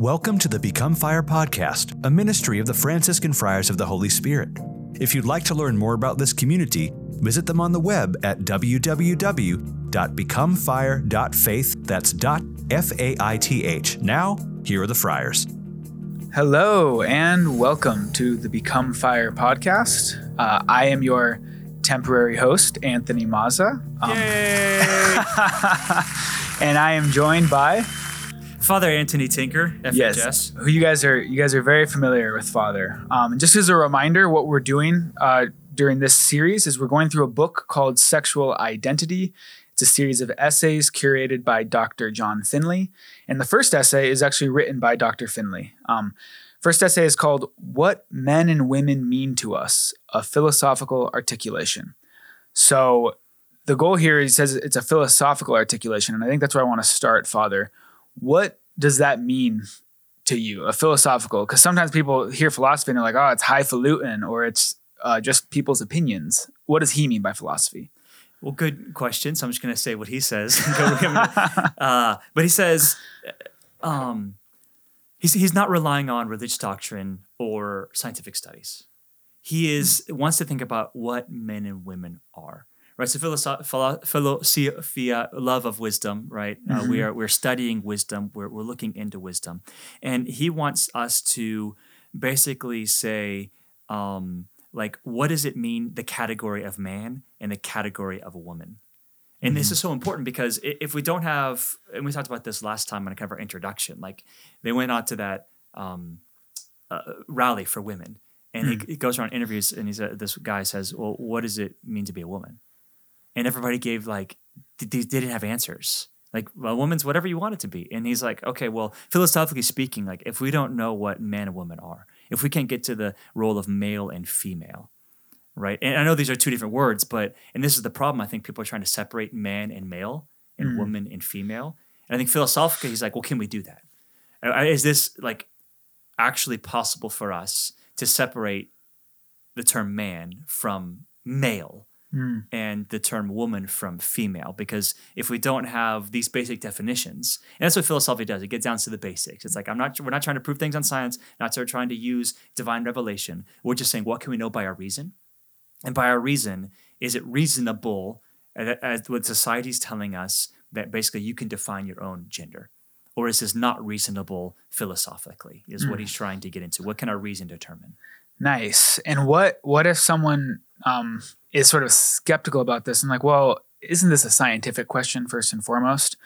Welcome to the Become Fire podcast, a ministry of the Franciscan Friars of the Holy Spirit. If you'd like to learn more about this community, visit them on the web at www.becomefire.faith. That's dot F A I T H. Now, here are the friars. Hello, and welcome to the Become Fire podcast. Uh, I am your temporary host, Anthony Mazza. Um, and I am joined by Father Anthony Tinker, FHS. yes, who you guys are. You guys are very familiar with Father. Um, just as a reminder, what we're doing uh, during this series is we're going through a book called Sexual Identity. It's a series of essays curated by Dr. John Finley, and the first essay is actually written by Dr. Finley. Um, first essay is called "What Men and Women Mean to Us: A Philosophical Articulation." So the goal here, he says, it's a philosophical articulation, and I think that's where I want to start, Father. What does that mean to you, a philosophical? Because sometimes people hear philosophy and they're like, oh, it's highfalutin or it's uh, just people's opinions. What does he mean by philosophy? Well, good question. So I'm just going to say what he says. uh, but he says um, he's, he's not relying on religious doctrine or scientific studies. He is wants to think about what men and women are. Right, so philosoph- philo- philosophia, love of wisdom, right? Uh, we are we're studying wisdom. We're we're looking into wisdom, and he wants us to basically say, um, like, what does it mean? The category of man and the category of a woman. And this is so important because if we don't have, and we talked about this last time on kind of our introduction, like they went on to that um, uh, rally for women, and he, he goes around interviews, and he's uh, this guy says, "Well, what does it mean to be a woman?" And everybody gave like they they didn't have answers. Like a woman's whatever you want it to be, and he's like, okay, well, philosophically speaking, like if we don't know what man and woman are, if we can't get to the role of male and female, right? And I know these are two different words, but and this is the problem. I think people are trying to separate man and male and woman and female. And I think philosophically, he's like, well, can we do that? Uh, this like actually possible for us to separate the term man from male and the term woman from female? Because if we don't have these basic definitions, and that's what philosophy does, it gets down to the basics. It's like I'm not we're not trying to prove things on science, not trying to use divine revelation. We're just saying what can we know by our reason? And by our reason, is it reasonable as what society's telling us that basically you can define your own gender? Or is this not reasonable philosophically? Is what he's trying to get into. What can our reason determine? Nice. And what what if someone um, is sort of skeptical about this and like, well, isn't this a scientific question first and foremost?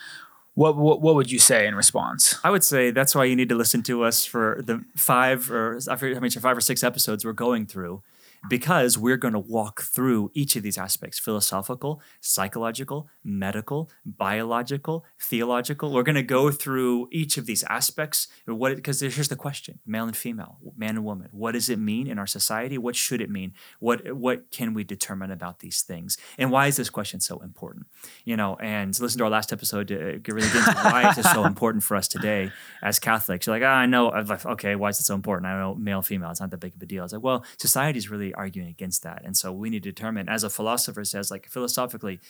What what, what would you say in response? I would say that's why you need to listen to us for the five or I forget how many five or six episodes we're going through, because we're going to walk through each of these aspects: philosophical, psychological, medical, biological, theological. We're going to go through each of these aspects. What because here's the question: male and female, man and woman. What does it mean in our society? What should it mean? What what can we determine about these things? And why is this question so important? You know, and listen to our last episode to get really into why is this so important for us today as Catholics. You're like, ah, I know, okay, why is it so important? I know male, female, it's not that big of a deal. It's like, well, society's really arguing against that, and so we need to determine, as a philosopher says, like philosophically,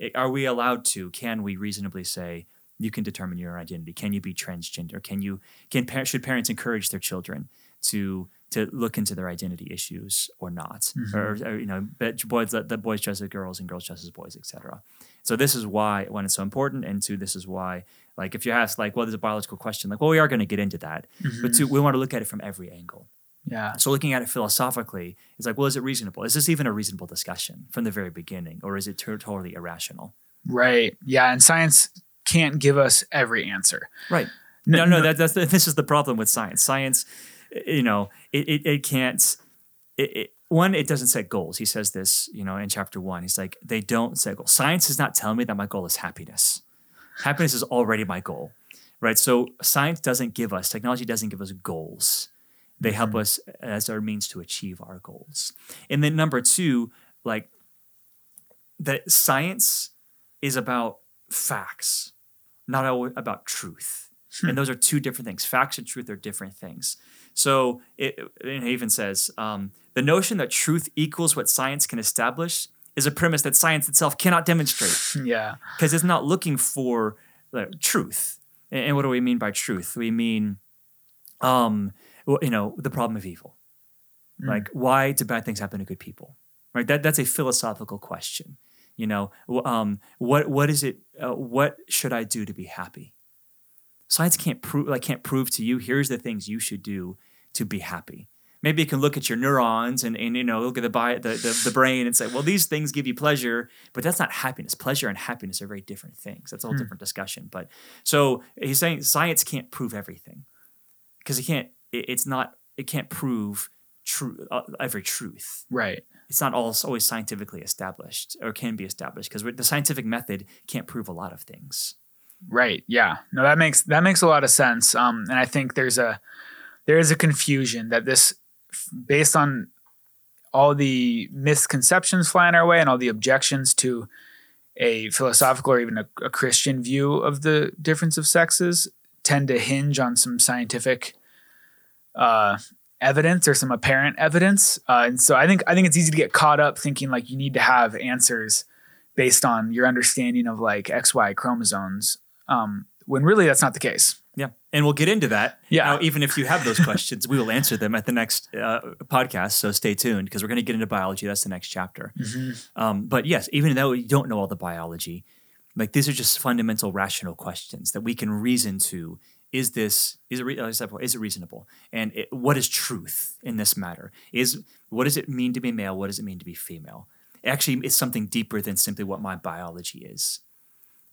eh, are we allowed to? Can we reasonably say? You can determine your identity. Can you be transgender? Can you can should parents encourage their children to to look into their identity issues or not? Mm-hmm. Or, or, you know, but boys let the boys dress as girls and girls dress as boys, etc. So this is why one it's so important, and two, this is why like if you ask like, well, there's a biological question, like, well, we are going to get into that, but two, mm-hmm. we want to look at it from every angle. Yeah. So looking at it philosophically, it's like, well, is it reasonable? Is this even a reasonable discussion from the very beginning, or is it to- totally irrational? Right. Yeah. And science can't give us every answer. Right. No, no, that, that's the, this is the problem with science. Science, you know, it, it, it can't. It, it, one, it doesn't set goals. He says this, you know, in chapter one. He's like, they don't set goals. Science is not telling me that my goal is happiness. Happiness is already my goal, right? So science doesn't give us, technology doesn't give us goals. They help us as our means to achieve our goals. And then number two, like that science is about facts, not about truth. And those are two different things. Facts and truth are different things. So it, it even says um, the notion that truth equals what science can establish is a premise that science itself cannot demonstrate Yeah. because it's not looking for like, truth. And, and what do we mean by truth? We mean um, you know, the problem of evil. Mm. Like, why do bad things happen to good people? Right. That that's a philosophical question. You know, um, what what is it? Uh, what should I do to be happy? Science can't prove like can't prove to you. Here's the things you should do to be happy. Maybe you can look at your neurons and, and you know look at the, bio, the, the the brain and say, well, these things give you pleasure, but that's not happiness. Pleasure and happiness are very different things. That's a whole Hmm. different discussion. But so he's saying science can't prove everything because it can't. It, it's not. It can't prove true uh, every truth Right. it's not all always scientifically established or can be established because the scientific method can't prove a lot of things. Right. Yeah. No, that makes that makes a lot of sense. Um, and I think there's a there is a confusion that this, based on all the misconceptions flying our way and all the objections to a philosophical or even a, a Christian view of the difference of sexes, tend to hinge on some scientific uh, evidence or some apparent evidence. Uh, and so I think I think it's easy to get caught up thinking like you need to have answers based on your understanding of like XY chromosomes um, when really that's not the case. Yeah, and we'll get into that. Yeah. Now, even if you have those questions, we will answer them at the next uh, podcast. So stay tuned because we're going to get into biology. That's the next chapter. Um, but yes, even though you don't know all the biology, like these are just fundamental rational questions that we can reason to. Is this is it re- like I said before, is it reasonable? And it, what is truth in this matter? Is what does it mean to be male? What does it mean to be female? Actually, it's something deeper than simply what my biology is.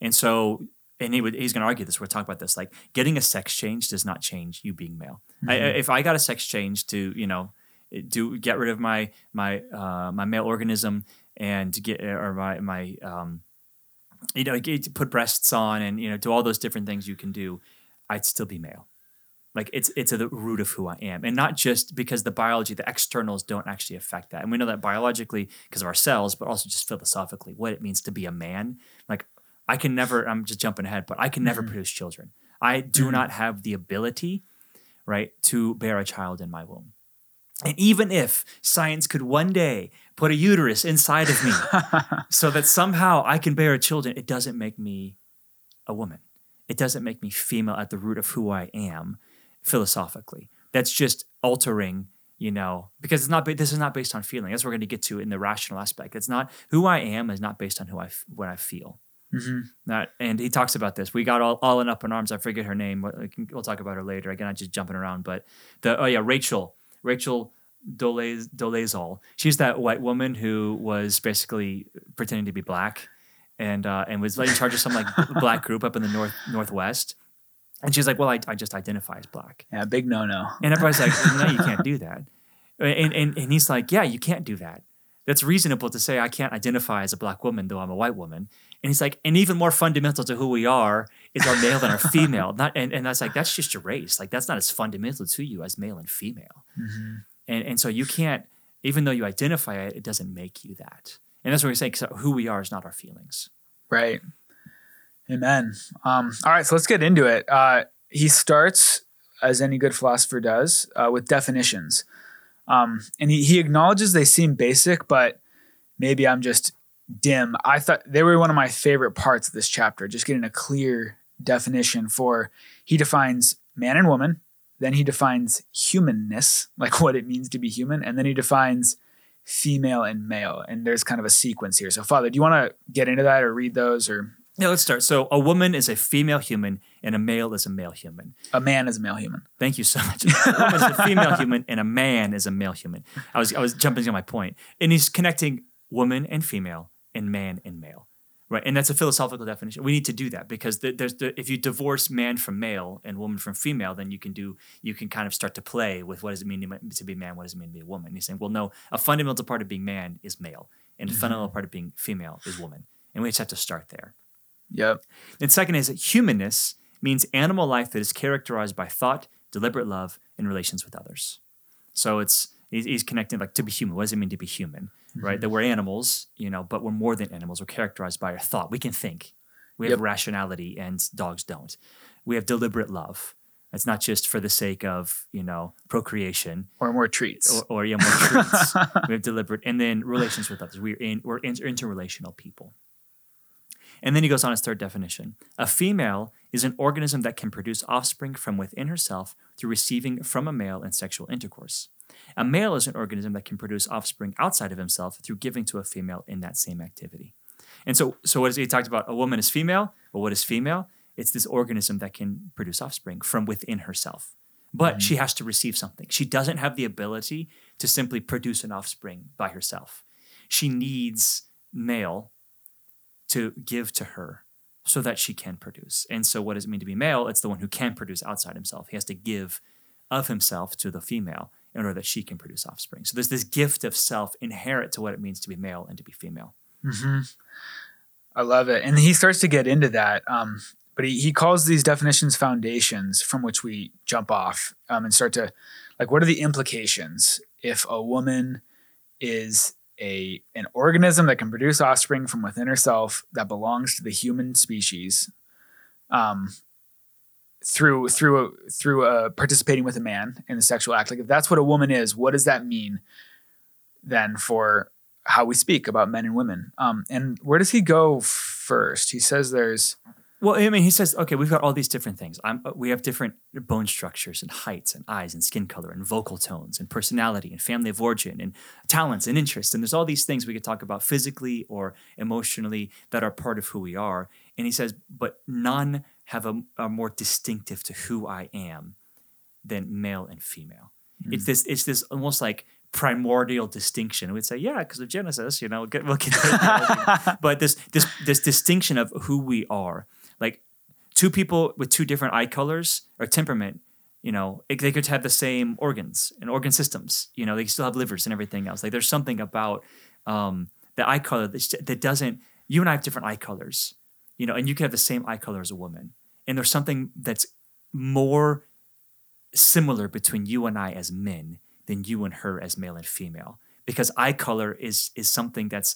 And so, and he would, he's going to argue this. We're talking about this. Like, getting a sex change does not change you being male. I, I- if I got a sex change to, you know, do get rid of my my uh, my male organism and get or my my um, you know, put breasts on and you know, do all those different things you can do, I'd still be male. Like it's it's at the root of who I am, and not just because the biology, the externals don't actually affect that. And we know that biologically because of our cells, but also just philosophically, what it means to be a man. Like I can never. I'm just jumping ahead, but I can never mm-hmm. produce children. I do mm-hmm. not have the ability, right, to bear a child in my womb. And even if science could one day put a uterus inside of me so that somehow I can bear children, it doesn't make me a woman. It doesn't make me female at the root of who I am philosophically. That's just altering, you know, because it's not this is not based on feeling. That's what we're going to get to in the rational aspect. It's not who I am is not based on who I what I feel. Mhm. Not, and he talks about this. We got all, all in up in arms. I forget her name. We'll talk about her later. Again, I'm just jumping around. But the oh yeah, Rachel, Rachel Dolez Dolezal. She's that white woman who was basically pretending to be black, and uh, and was like in charge of some like black group up in the north northwest. And she's like, "Well, I, I just identify as black." Yeah, big no no. And everybody's like, no, you can't do that. And, and, and he's like, yeah, you can't do that. That's reasonable to say I can't identify as a black woman, though I'm a white woman. And he's like, and even more fundamental to who we are is our male and our female. Not and, and that's like, that's just your race. Like that's not as fundamental to you as male and female. And and so you can't, even though you identify it, it doesn't make you that. And that's what we say, saying. 'cause who we are is not our feelings. Right. Amen. Um, all right, so let's get into it. Uh, he starts, as any good philosopher does, uh, with definitions. Um, and he, he acknowledges they seem basic, but maybe I'm just dim. I thought they were one of my favorite parts of this chapter, just getting a clear definition for he defines man and woman, then he defines humanness, like what it means to be human, and then he defines female and male. And there's kind of a sequence here. So, Father, do you want to get into that or read those or Yeah, let's start. So a woman is a female human and a male is a male human. a man is a male human? Thank you so much. A woman is a female human and a man is a male human. I was I was jumping to my. And he's connecting woman and female and man and male. Right. And that's a philosophical definition. We need to do that because the, there's the, if you divorce man from male and woman from female, then you can do you can kind of start to play with what does it mean to, be man, what does it mean to be a woman. And he's saying, well, no, a fundamental part of being man is male, and a mm-hmm. fundamental part of being female is woman, and we just have to start there. Yep. And second is that humanness means animal life that is characterized by thought, deliberate love, and relations with others. So it's he's connecting like to be human. What does it mean to be human? Right? Mm-hmm. That we're animals, you know, but we're more than animals. We're characterized by our thought. We can think. We have Yep. rationality, and dogs don't. We have deliberate love. It's not just for the sake of you know procreation Or more treats. or, or yeah, more treats. we have deliberate, and then relations with others. We're in we're inter- interrelational people. And then he goes on his third definition. A female is an organism that can produce offspring from within herself through receiving from a male in sexual intercourse. A male is an organism that can produce offspring outside of himself through giving to a female in that same activity. And so, so what is he talked about? A woman is female. Well, what is female? It's this organism that can produce offspring from within herself. But mm-hmm. she has to receive something. She doesn't have the ability to simply produce an offspring by herself. She needs male to give to her so that she can produce. And so, what does it mean to be male? It's the one who can produce outside himself. He has to give of himself to the female in order that she can produce offspring. So, there's this gift of self inherent to what it means to be male and to be female. Mm-hmm. I love it. And he starts to get into that. Um, but he, he calls these definitions foundations from which we jump off um, and start to, like, what are the implications if a woman is a an organism that can produce offspring from within herself that belongs to the human species um, through through a, through a, participating with a man in the sexual act like if that's what a woman is what does that mean then for how we speak about men and women um, and where does he go first he says there's well, I mean, he says, okay, we've got all these different things. I'm, uh, we have different bone structures and heights and eyes and skin color and vocal tones and personality and family of origin and talents and interests. And there's all these things we could talk about physically or emotionally that are part of who we are. And he says, but none have a, are more distinctive to who I am than male and female. Mm-hmm. It's this, it's this almost like primordial distinction. We'd say, yeah, because of Genesis, you know, we'll get, we'll get but this this this distinction of who we are like two people with two different eye colors or temperament you know it, they could have the same organs and organ systems you know they still have livers and everything else like there's something about um, the eye color that, that doesn't you and i have different eye colors you know and you could have the same eye color as a woman and there's something that's more similar between you and i as men than you and her as male and female because eye color is is something that's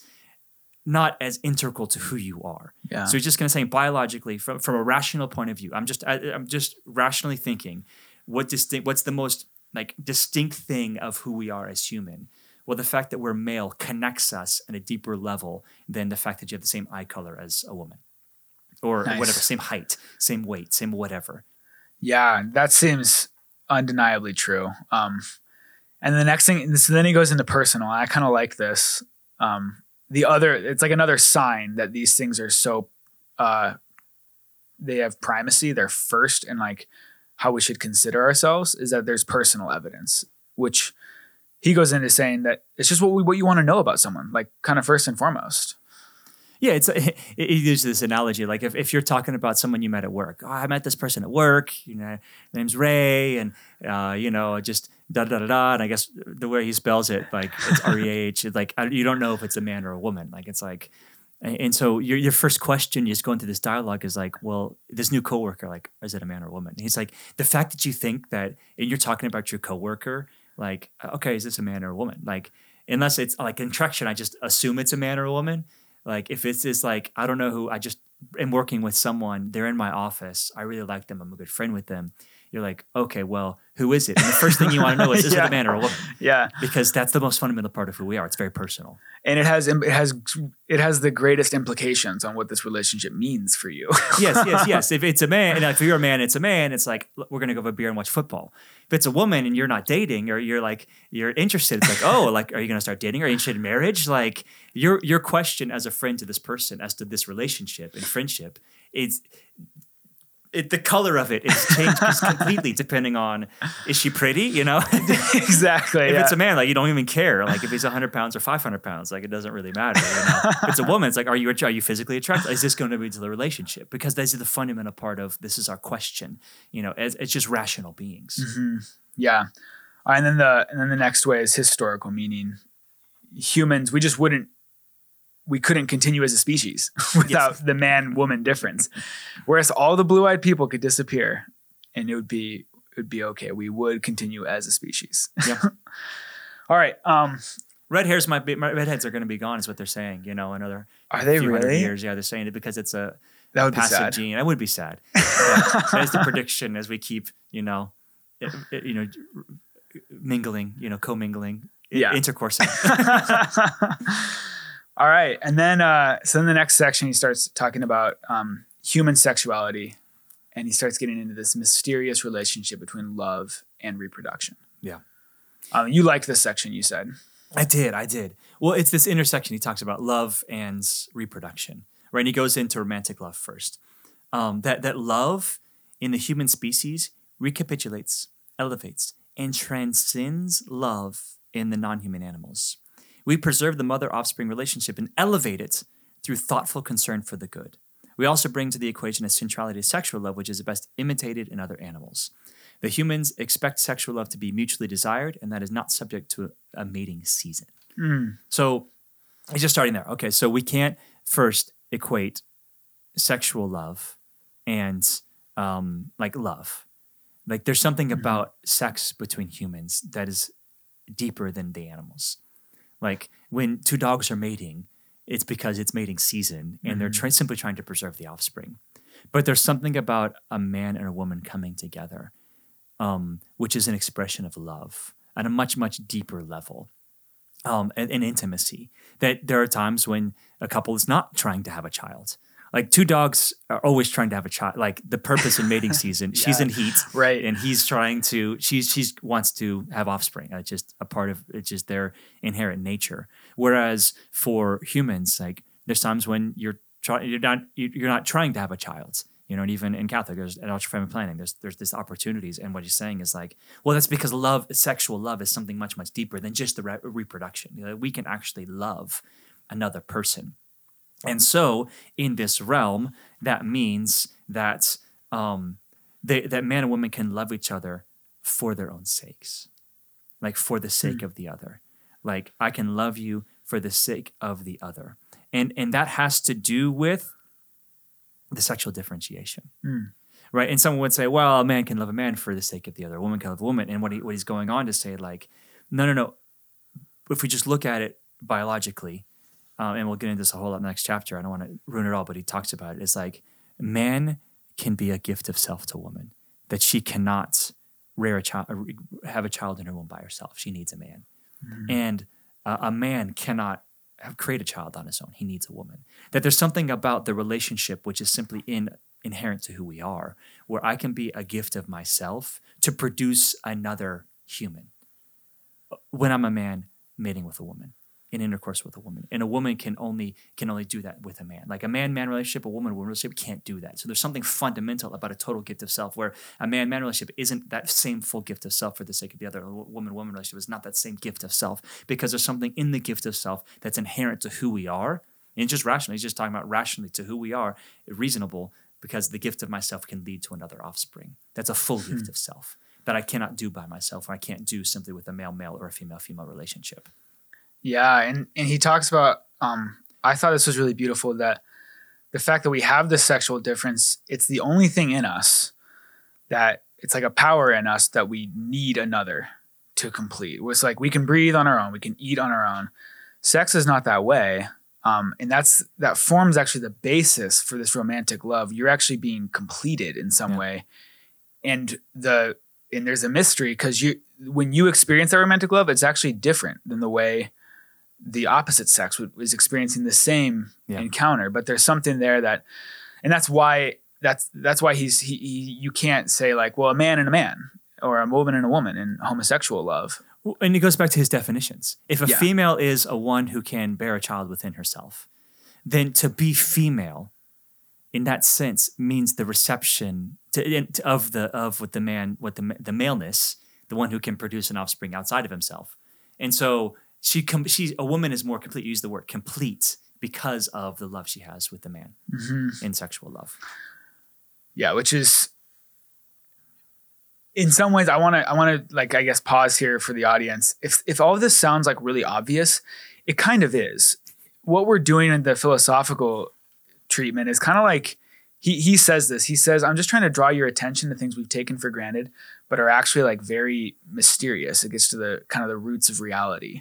not as integral to who you are. Yeah. So he's just going to say biologically, from, from a rational point of view, I'm just I, am just rationally thinking, what distinct? What's the most like distinct thing of who we are as human? Well, the fact that we're male connects us at a deeper level than the fact that you have the same eye color as a woman, or nice. whatever, same height, same weight, same whatever. Yeah, that seems undeniably true. Um, and the next thing, so then he goes into personal. I kind of like this. Um, the other it's like another sign that these things are so uh they have primacy they're first and like how we should consider ourselves is that there's personal evidence which he goes into saying that it's just what we, what you want to know about someone like kind of first and foremost yeah, it's he uses this analogy like if, if you're talking about someone you met at work, oh, I met this person at work, you know, name's Ray, and uh, you know, just da da da da. And I guess the way he spells it, like it's R E A H, like you don't know if it's a man or a woman. Like it's like, and so your your first question, just going through this dialogue, is like, well, this new coworker, like, is it a man or a woman? And he's like, the fact that you think that and you're talking about your coworker, like, okay, is this a man or a woman? Like, unless it's like interaction, I just assume it's a man or a woman. Like if it's just like I don't know who I just am working with someone, they're in my office. I really like them. I'm a good friend with them. You're like, okay, well, who is it? And the first thing you want to know is, is yeah. it a man or a woman? Yeah, because that's the most fundamental part of who we are. It's very personal, and it has it has it has the greatest implications on what this relationship means for you. yes, yes, yes. If it's a man, and if you're a man, it's a man. It's like we're gonna go have a beer and watch football if it's a woman and you're not dating or you're like you're interested, it's like, oh, like are you gonna start dating? Are you interested in marriage? Like your your question as a friend to this person, as to this relationship and friendship, is it, the color of it is changed completely depending on is she pretty you know exactly if yeah. it's a man like you don't even care like if he's 100 pounds or 500 pounds like it doesn't really matter you know? if it's a woman it's like are you are you physically attracted is this going to be to the relationship because this is the fundamental part of this is our question you know it's, it's just rational beings mm-hmm. yeah and then the and then the next way is historical meaning humans we just wouldn't we couldn't continue as a species without yes. the man woman difference. Whereas all the blue eyed people could disappear and it would be it would be okay. We would continue as a species. Yep. all right. Um, red hairs might be redheads are going to be gone, is what they're saying. You know, another are they really years? Yeah, they're saying it because it's a that would passive be sad. gene. That would be sad. that is the prediction as we keep, you know, it, it, you know, mingling, you know, commingling, yeah. intercoursing. All right, and then uh, so in the next section he starts talking about um, human sexuality, and he starts getting into this mysterious relationship between love and reproduction. Yeah. Um, you liked this section, you said. I did, I did. Well, it's this intersection. He talks about love and reproduction, right? And he goes into romantic love first. Um, that that love in the human species recapitulates, elevates, and transcends love in the non-human animals. We preserve the mother-offspring relationship and elevate it through thoughtful concern for the good. We also bring to the equation a centrality of sexual love, which is best imitated in other animals. The humans expect sexual love to be mutually desired, and that is not subject to a mating season. So it's just starting there. Okay, so we can't first equate sexual love and um, like love. Like there's something about sex between humans that is deeper than the animals. Like when two dogs are mating, it's because it's mating season and they're try- simply trying to preserve the offspring. But there's something about a man and a woman coming together, um, which is an expression of love at a much, much deeper level um, and, and intimacy. That there are times when a couple is not trying to have a child. Like two dogs are always trying to have a child. Like the purpose in mating season, she's in heat, Right. and he's trying to. She's she's wants to have offspring. It's just a part of it's just their inherent nature. Whereas for humans, like there's times when you're trying, you're not you- you're not trying to have a child. You know, and even in Catholic, there's an ultra family planning, there's there's this opportunities, and what he's saying is like, well, that's because love, sexual love, is something much much deeper than just the re- reproduction. You know, we can actually love another person, and so in this realm, that means that um, they, that man and woman can love each other for their own sakes, like for the sake of the other. Like I can love you for the sake of the other, and and that has to do with the sexual differentiation. Right. And someone would say, well, a man can love a man for the sake of the other, a woman can love a woman. And what, he, what he's going on to say, like, no, no, no. If we just look at it biologically, um, and we'll get into this a whole lot next chapter. I don't want to ruin it all, but he talks about it. It's like man can be a gift of self to woman, that she cannot rear a child, have a child in her womb by herself. She needs a man. And uh, a man cannot have, create a child on his own. He needs a woman. That there's something about the relationship which is simply in inherent to who we are, where I can be a gift of myself to produce another human. When I'm a man mating with a woman, in intercourse with a woman, and a woman can only can only do that with a man. Like a man man relationship, a woman woman relationship can't do that. So there's something fundamental about a total gift of self, where a man man relationship isn't that same full gift of self for the sake of the other. A woman woman relationship is not that same gift of self because there's something in the gift of self that's inherent to who we are. And just rationally, he's just talking about rationally to who we are, reasonable, because the gift of myself can lead to another offspring. That's a full gift hmm. of self that I cannot do by myself, or I can't do simply with a male male or a female female relationship. Yeah, and and he talks about. Um, I thought this was really beautiful that the fact that we have this sexual difference, it's the only thing in us that it's like a power in us that we need another to complete. It's like we can breathe on our own, we can eat on our own. Sex is not that way. Um, and that's that forms actually the basis for this romantic love. You're actually being completed in some Yeah. way, and the and there's a mystery because you when you experience that romantic love, it's actually different than the way the opposite sex would, was experiencing the same Yeah. encounter. But there's something there that, and that's why that's that's why he's he, he you can't say like well a man and a man or a woman and a woman in homosexual love. Well, And it goes back to his definitions. If a Yeah. female is a one who can bear a child within herself, then to be female, in that sense, means the reception to, in- to- of the of what the man, what the the maleness, the one who can produce an offspring outside of himself, and so she com- she a woman is more complete. Use the word complete because of the love she has with the man mm-hmm. in sexual love. Yeah, which is in some ways I want to I want to like I guess pause here for the audience. If if all of this sounds like really obvious, it kind of is. What we're doing in the philosophical treatment is kind of like he he says this. He says I'm just trying to draw your attention to things we've taken for granted but are actually like very mysterious. It gets to the kind of the roots of reality.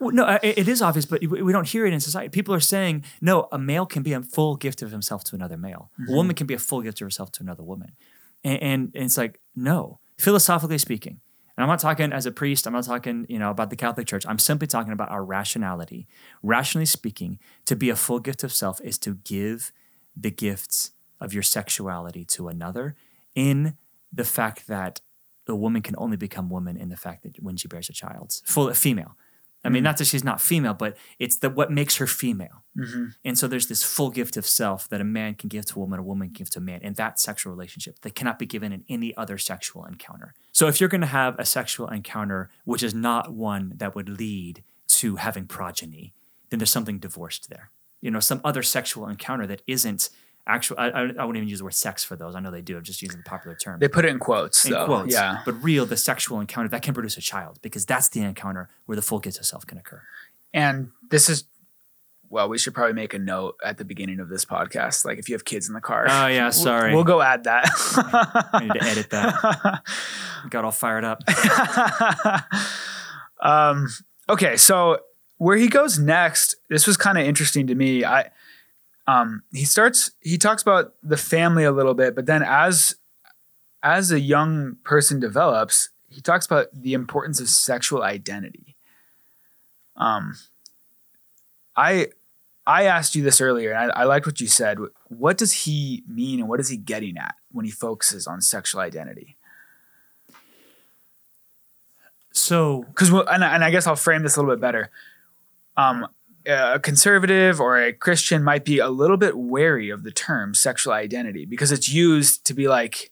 Well, no, it it is obvious, but we don't hear it in society. People are saying, no, a male can be a full gift of himself to another male. A mm-hmm. woman can be a full gift of herself to another woman. And, and, and it's like, no, philosophically speaking, And I'm not talking as a priest, I'm not talking, you know, about the Catholic Church. I'm simply talking about our rationality. Rationally speaking, to be a full gift of self is to give the gifts of your sexuality to another in the fact that the woman can only become woman in the fact that when she bears a child, full female. I mean, mm. not that she's not female, but it's the what makes her female. Mm-hmm. And so there's this full gift of self that a man can give to a woman, a woman can give to a man in that sexual relationship that cannot be given in any other sexual encounter. So if you're going to have a sexual encounter which is not one that would lead to having progeny, then there's something divorced there. You know, some other sexual encounter that isn't actual. I, I, wouldn't even use the word sex for those. I know they do. I'm just using the popular term They put it in quotes. in though. quotes. Yeah. But real, the sexual encounter that can produce a child because that's the encounter where the full gift of self can occur. And this is, well, we should probably make a note at the beginning of this podcast. Like if you have kids in the car. Oh, yeah, we'll- sorry. We'll, go add that. I need to edit that. Got all fired up. um, okay, so where he goes next, this was kind of interesting to me. I um, he starts he talks about the family a little bit, but then as as a young person develops, he talks about the importance of sexual identity. Um, I I asked you this earlier, and I, I liked what you said. What does he mean, and what is he getting at when he focuses on sexual identity? So because and, I- and I guess I'll frame this a little bit better. Um, a conservative or a Christian might be a little bit wary of the term sexual identity because it's used to be like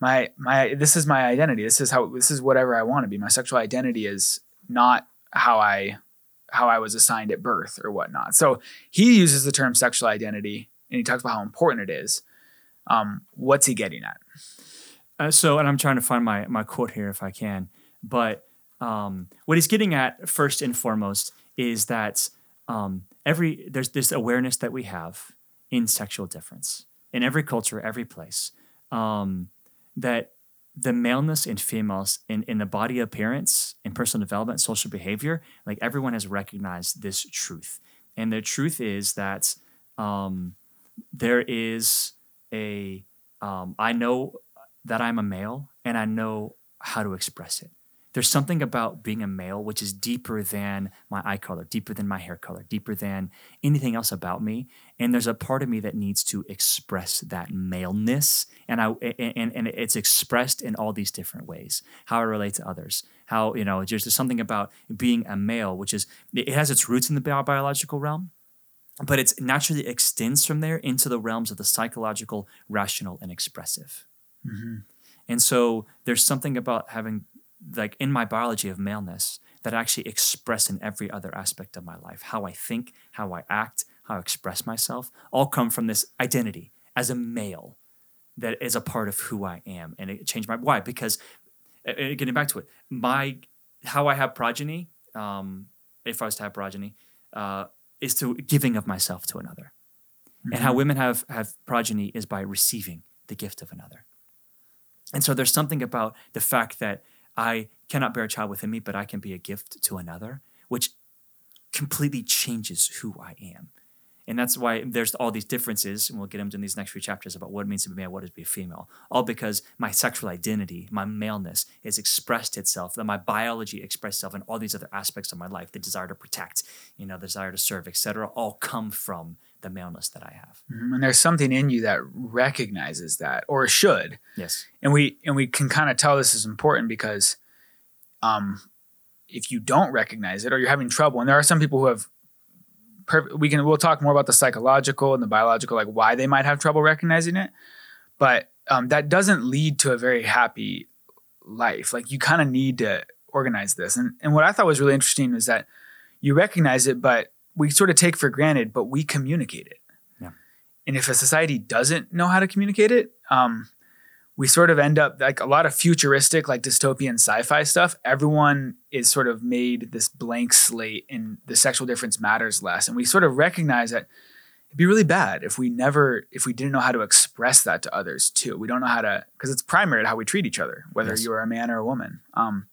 my my this is my identity. This is how this is whatever I want to be. My sexual identity is not how I how I was assigned at birth or whatnot. So he uses the term sexual identity and he talks about how important it is. Um, what's he getting at? Uh, so, and I'm trying to find my my quote here if I can, but um, what he's getting at first and foremost is that um, every there's this awareness that we have in sexual difference in every culture, every place, um, that the maleness and females in, in the body appearance, in personal development, social behavior, like everyone has recognized this truth, and the truth is that um, there is a um, I know that I'm a male and I know how to express it. There's something about being a male which is deeper than my eye color, deeper than my hair color, deeper than anything else about me. And there's a part of me that needs to express that maleness, and I and and it's expressed in all these different ways. How I relate to others, how you know, there's just something about being a male, which is it has its roots in the biological realm, but it's naturally extends from there into the realms of the psychological, rational, and expressive. Mm-hmm. And so there's something about having, like in my biology of maleness, that I actually express in every other aspect of my life. How I think, how I act, how I express myself, all come from this identity as a male that is a part of who I am. And it changed my why because getting back to it, my how I have progeny, um, if I was to have progeny, uh, is to giving of myself to another. And how women have have progeny is by receiving the gift of another. And so there's something about the fact that I cannot bear a child within me, but I can be a gift to another, which completely changes who I am. And that's why there's all these differences, and we'll get into in these next few chapters about what it means to be male, what it is to be a female. All because my sexual identity, my maleness, has expressed itself, that my biology expressed itself in all these other aspects of my life, the desire to protect, you know, the desire to serve, etc., all come from the maleness that I have. Mhm. And there's something in you that recognizes that, or should. Yes. and we and we can kind of tell this is important because um if you don't recognize it or you're having trouble and there are some people who have per- we can we'll talk more about the psychological and the biological like why they might have trouble recognizing it but um, that doesn't lead to a very happy life. Like you kind of need to organize this. And and what i thought was really interesting is that you recognize it but we sort of take for granted but we communicate it. Yeah. and if a society doesn't know how to communicate it um, we sort of end up like a lot of futuristic, like dystopian sci-fi stuff. Everyone is sort of made this blank slate, and the sexual difference matters less. And we sort of recognize that it'd be really bad if we never, if we didn't know how to express that to others too. We don't know how to, because it's primary to how we treat each other, whether Yes. you are a man or a woman. Um,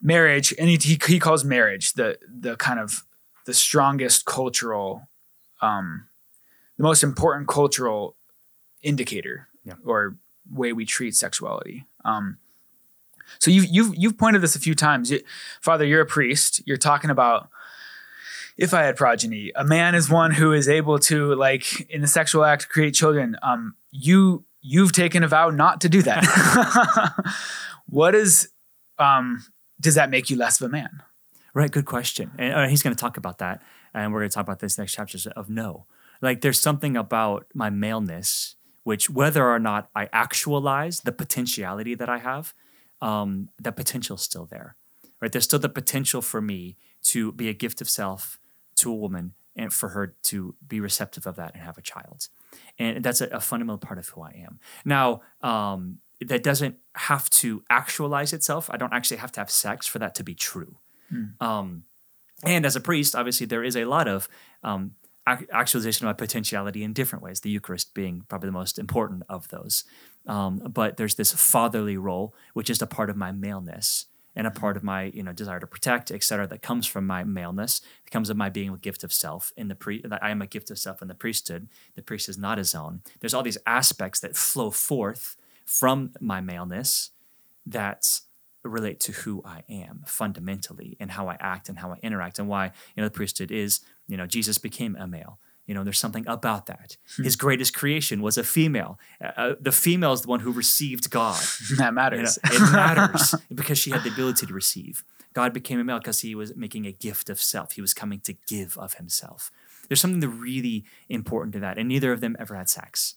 marriage, and he, he he calls marriage the the kind of the strongest cultural, um, the most important cultural indicator Yeah. or way we treat sexuality. Um, So you've you've you've pointed this a few times. You, Father, you're a priest. You're talking about if I had progeny, a man is one who is able to, like in the sexual act, create children. Um, you you've taken a vow not to do that. what is um, does that make you less of a man? Right, good question. And uh, he's going to talk about that, and we're going to talk about this next chapter of no. Like, there's something about my maleness, which whether or not I actualize the potentiality that I have, um, the potential is still there. Right, there's still the potential for me to be a gift of self to a woman, and for her to be receptive of that and have a child. And that's a, a fundamental part of who I am. Now, um, that doesn't have to actualize itself. I don't actually have to have sex for that to be true. Mm. Um, and as a priest, obviously, there is a lot of um, actualization of my potentiality in different ways, the Eucharist being probably the most important of those. Um, but there's this fatherly role, which is a part of my maleness and a part of my you know desire to protect, et cetera, that comes from my maleness. It comes of my being a gift of self in the pre that I am a gift of self in the priesthood. The priest is not his own. There's all these aspects that flow forth from my maleness that relate to who I am fundamentally and how I act and how I interact and why you know the priesthood is you know Jesus became a male. You know there's something about that. Hmm. his greatest creation was a female. Uh, uh, the female is the one who received God. That matters you know, it matters because she had the ability to receive. God became a male because he was making a gift of self. He was coming to give of himself. There's something really important to that and neither of them ever had sex.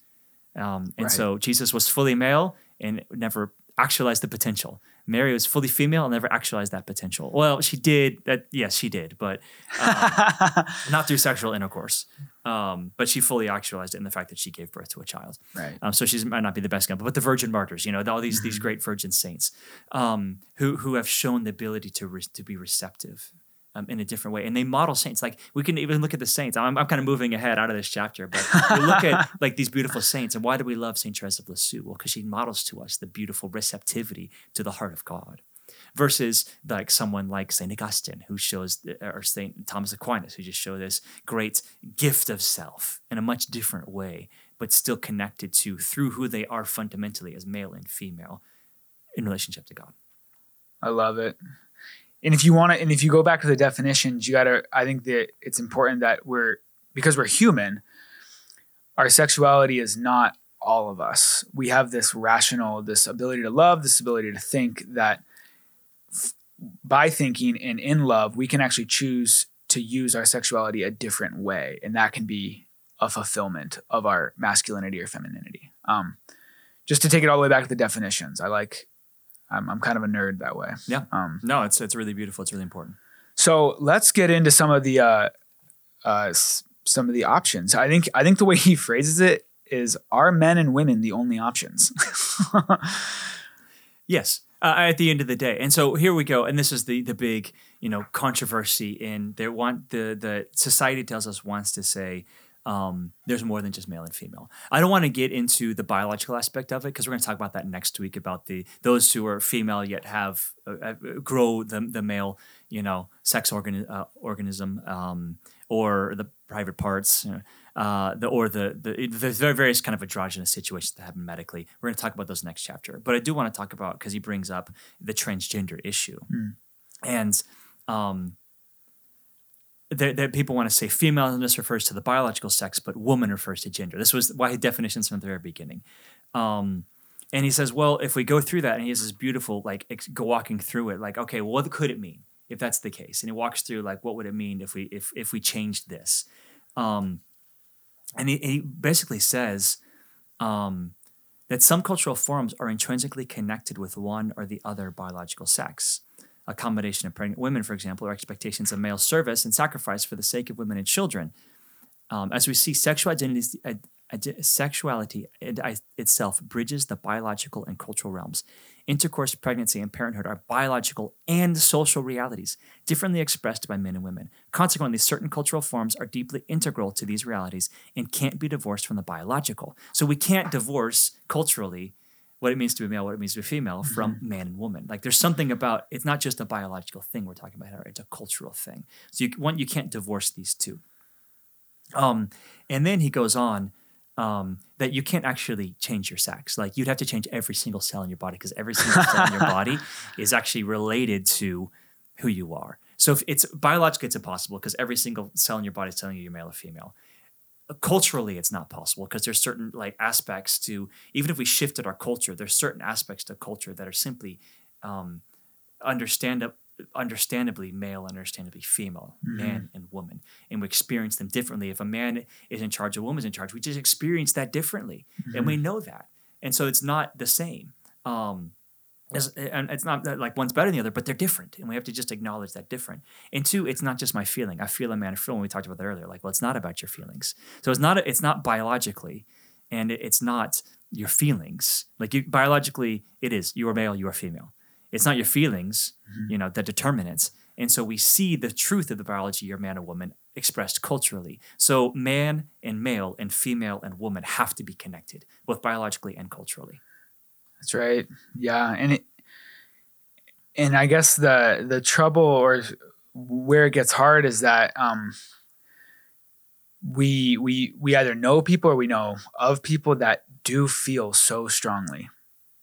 Um, and right. so Jesus was fully male and never actualized the potential. Mary was fully female and never actualized that potential. Well, she did. That yes, she did, but um, not through sexual intercourse. Um, but she fully actualized it in the fact that she gave birth to a child. Right. Um, so she might not be the best example, but the virgin martyrs, you know, all these these mm-hmm. great virgin saints um, who who have shown the ability to re- to be receptive um, in a different way. And they model saints. Like we can even look at the saints. I'm, I'm kind of moving ahead out of this chapter, but we look at like these beautiful saints. And why do we love Saint Therese of Lisieux? Well, because she models to us the beautiful receptivity to the heart of God. Versus like someone like Saint Augustine, who shows, or Saint Thomas Aquinas, who just show this great gift of self in a much different way, but still connected to through who they are fundamentally as male and female in relationship to God. I love it and if you want to and if you go back to the definitions you got to i think that it's important that we're because we're human our sexuality is not all of us. We have this rational this ability to love this ability to think that f- by thinking and in love we can actually choose to use our sexuality a different way. And that can be a fulfillment of our masculinity or femininity. Um, just to take it all the way back to the definitions i like I'm, I'm kind of a nerd that way. Yeah. Um, no, it's it's really beautiful. It's really important. So let's get into some of the uh, uh, some of the options. I think I think the way he phrases it is: Are men and women the only options? yes. Uh, at the end of the day, and so here we go, and this is the the big you know controversy in they want the the society tells us wants to say um, there's more than just male and female. I don't want to get into the biological aspect of it because we're going to talk about that next week about the those who are female yet have uh, uh, grow the the male you know sex organ uh, organism um, or the private parts. You know, uh, the or the the there's various kind of androgynous situations that happen medically. We're going to talk about those next chapter, but I do want to talk about because he brings up the transgender issue, mm. and um, that, people want to say female and this refers to the biological sex, but woman refers to gender. This was why he definitions from the very beginning. Um, and he says, well, if we go through that, and he has this beautiful like ex- go walking through it, like, okay, well, what could it mean if that's the case? And he walks through like, what would it mean if we if if we changed this? Um, and he, he basically says um, that some cultural forms are intrinsically connected with one or the other biological sex a combination of pregnant women, for example, or expectations of male service and sacrifice for the sake of women and children. Um, as we see, sexual identity, uh, sexuality itself bridges the biological and cultural realms. Intercourse, pregnancy, and parenthood are biological and social realities, differently expressed by men and women. Consequently, certain cultural forms are deeply integral to these realities and can't be divorced from the biological. So we can't divorce culturally what it means to be male, what it means to be female from mm-hmm. man and woman. Like there's something about it's not just a biological thing we're talking about here; it's a cultural thing. So you one you can't divorce these two. Um, and then he goes on um, that you can't actually change your sex. Like you'd have to change every single cell in your body because every single cell in your body is actually related to who you are. So if it's biologically, it's impossible because every single cell in your body is telling you you're male or female. Culturally, it's not possible because there's certain like aspects to even if we shifted our culture, there's certain aspects to culture that are simply um, understand understandably male, understandably female, Mm-hmm. man and woman, and we experience them differently. If a man is in charge, a woman's in charge, we just experience that differently, and Mm-hmm. we know that, and so it's not the same. Um, as- eh, and it's not that like one's better than the other, but they're different, and we have to just acknowledge that different. And two, it's not just my feeling. I feel a man, I feel. When we talked about that earlier, like, well, it's not about your feelings. So it's not. It's not biologically, and it's not your feelings. Like you biologically, it is. You are male. You are female. It's not your feelings, mm-hmm. you know, that determine it. And so we see the truth of the biology, you're man or woman, expressed culturally. So man and male and female and woman have to be connected, both biologically and culturally. That's right. Yeah, and it, and I guess the the trouble or where it gets hard is that um, we we we either know people or we know of people that do feel so strongly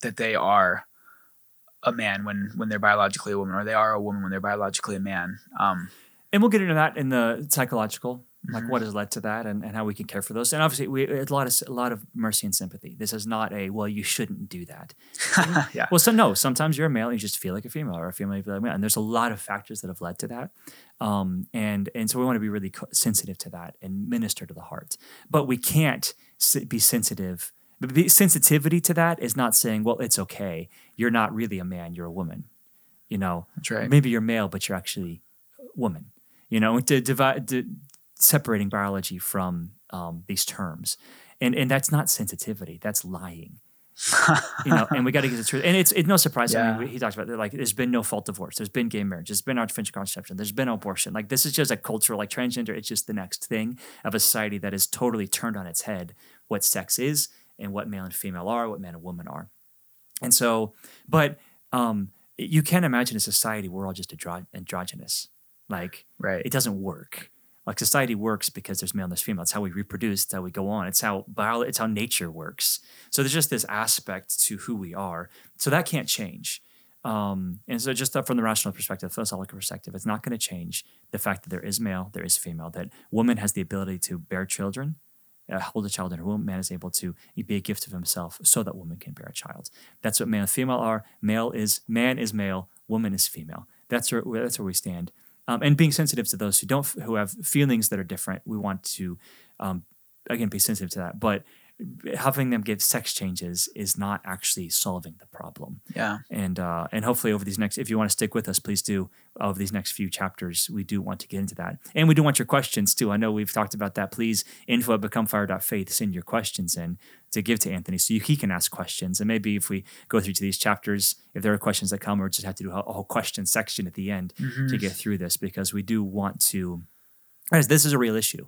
that they are a man when when they're biologically a woman or they are a woman when they're biologically a man. Um, And we'll get into that in the psychological, like Mhm. what has led to that and, and how we can care for those. And obviously, we, a lot of a lot of mercy and sympathy. This is not a well, you shouldn't do that. yeah. Well, so no, sometimes you're a male, and you just feel like a female, or a female, you feel like a male. And there's a lot of factors that have led to that. Um, and and so we want to be really co- sensitive to that and minister to the heart. But we can't be sensitive. be- Sensitivity to that is not saying, well, it's okay. You're not really a man. You're a woman. You know, That's right. maybe you're male, but you're actually a woman. You know, to divide, to, separating biology from um, these terms, and and that's not sensitivity. That's lying you know, and we got to get the truth. And it's it's no surprise. I mean, he talks about like there's been no fault divorce, there's been gay marriage, there's been artificial conception, there's been abortion. Like this is just a cultural like transgender. It's just the next thing of a society that is totally turned on its head what sex is and what male and female are, what man and woman are. And so, but um, you can't imagine a society where we're all just andro- androgynous. Like right. it doesn't work. Like society works because there's male and there's female. It's how we reproduce. It's how we go on. It's how bio. It's how nature works. So there's just this aspect to who we are. So that can't change. Um, and so just from the rational perspective, philosophical perspective, it's not going to change the fact that there is male, there is female. That woman has the ability to bear children, uh, hold a child in her womb. Man is able to be a gift of himself, so that woman can bear a child. That's what male and female are. Male is man is male. Woman is female. That's where that's where we stand um, and being sensitive to those who don't who have feelings that are different we want to um, again be sensitive to that. But having them give sex changes is not actually solving the problem. Yeah. and uh, and hopefully over these next if you want to stick with us please do. Over these next few chapters we do want to get into that. And we do want your questions too. I know we've talked about that. Please info at becomefire.faith send your questions in to give to anthony so he can ask questions. And maybe if we go through to these chapters if there are questions that come or just have to do a, a whole question section at the end to get through this because we do want to as this is a real issue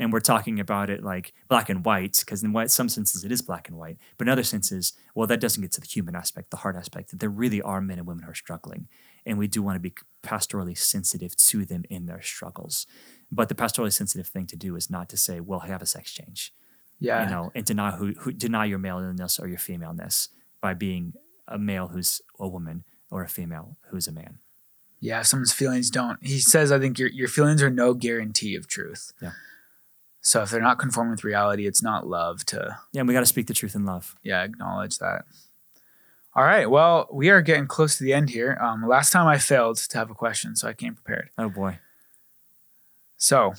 and we're talking about it like black and white because in white, some senses it is black and white but in other senses well that doesn't get to the human aspect the heart aspect that there really are men and women who are struggling and we do want to be pastorally sensitive to them in their struggles but the pastorally sensitive thing to do is not to say well have a sex change Yeah. you know and deny who, who deny your maleness or your femaleness by being a male who's a woman or a female who's a man yeah, someone's feelings don't. He says, I think your your feelings are no guarantee of truth. Yeah. So if they're not conforming with reality, it's not love to yeah and we got to speak the truth in love yeah acknowledge that. All right. Well, we are getting close to the end here. Um, last time I failed to have a question, so I came prepared. oh boy So,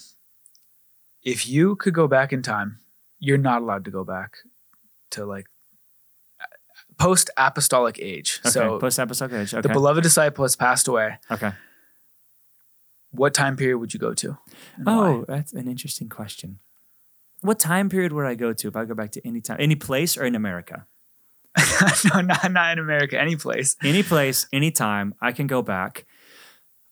if you could go back in time, you're not allowed to go back to like post apostolic age. okay So post apostolic age okay the beloved disciple has passed away. okay What time period would you go to? and why? Oh, that's an interesting question. What time period would I go to if I go back to any time, any place, or in America? no, not not in America. Any place. Any place, any time, I can go back.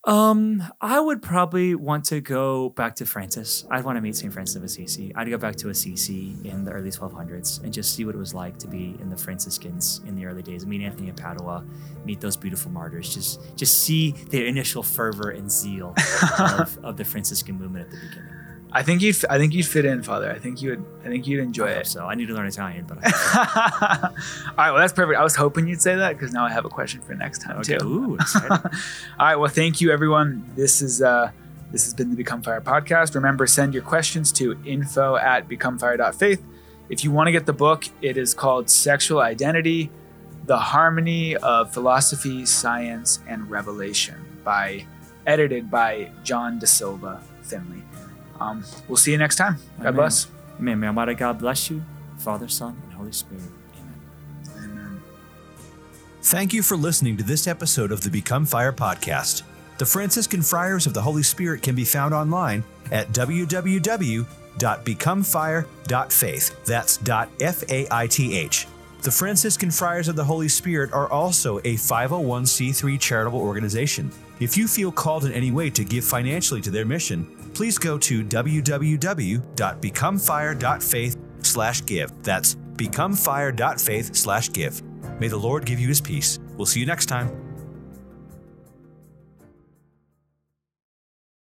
Um, I would probably want to go back to Francis. I'd want to meet St. Francis of Assisi. I'd go back to Assisi in the early 1200s and just see what it was like to be in the Franciscans in the early days. Meet Anthony of Padua, meet those beautiful martyrs. Just just see their initial fervor and zeal of, of the Franciscan movement at the beginning. I think you'd I think you'd fit in, Father. I think you would I think you'd enjoy it. so I need to learn Italian, but I, All right, well that's perfect. I was hoping you'd say that because now I have a question for next time okay. too. Ooh. All right, well thank you everyone. This is uh this has been the Become Fire podcast. Remember, send your questions to info at becomefire.faith. If you want to get the book, it is called Sexual Identity, The Harmony of Philosophy, Science, and Revelation by edited by John De Silva Finley. Um, we'll see you next time. God Amen. bless. May, may Almighty God bless you, Father, Son, and Holy Spirit. Amen. Amen. Thank you for listening to this episode of the Become Fire podcast. The Franciscan Friars of the Holy Spirit can be found online at www.becomefire.faith. That's dot F A I T H. The Franciscan Friars of the Holy Spirit are also a 501c3 charitable organization. If you feel called in any way to give financially to their mission, please go to www.becomefire.faith/give. That's becomefire.faith/give. May the Lord give you his peace. We'll see you next time.